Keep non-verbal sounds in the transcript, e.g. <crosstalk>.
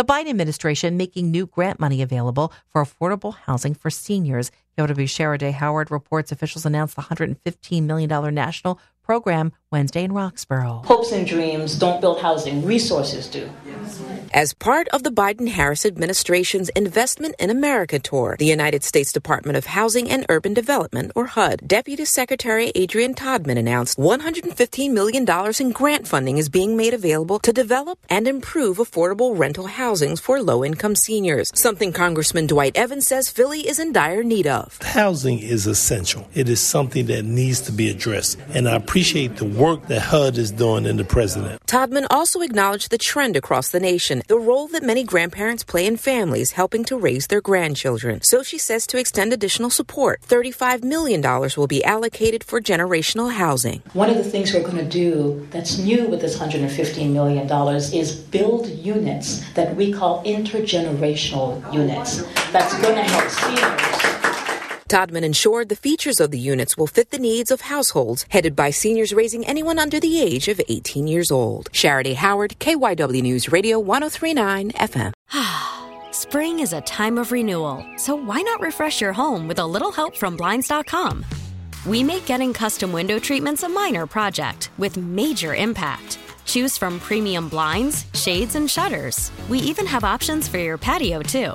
The Biden administration making new grant money available for affordable housing for seniors. KYW Shara Howard reports officials announced the $115 million national program Wednesday in Roxborough. Hopes and dreams don't build housing, resources do. As part of the Biden Harris administration's Investment in America tour, the United States Department of Housing and Urban Development, or HUD, Deputy Secretary Adrianne Todman announced $115 million in grant funding is being made available to develop and improve affordable rental housings for low income seniors, something Congressman Dwight Evans says Philly is in dire need of. Housing is essential, it is something that needs to be addressed, and I appreciate the work that HUD is doing in the president. Todman also acknowledged the trend across the nation, the role that many grandparents play in families helping to raise their grandchildren. So she says to extend additional support, $35 million will be allocated for generational housing. One of the things we're going to do that's new with this $115 million is build units that we call intergenerational units. That's going to help seniors. Todman ensured the features of the units will fit the needs of households headed by seniors raising anyone under the age of 18 years old. Shara Dae Howard, KYW News Radio 1039 FM. <sighs> Spring is a time of renewal, so why not refresh your home with a little help from Blinds.com? We make getting custom window treatments a minor project with major impact. Choose from premium blinds, shades, and shutters. We even have options for your patio, too.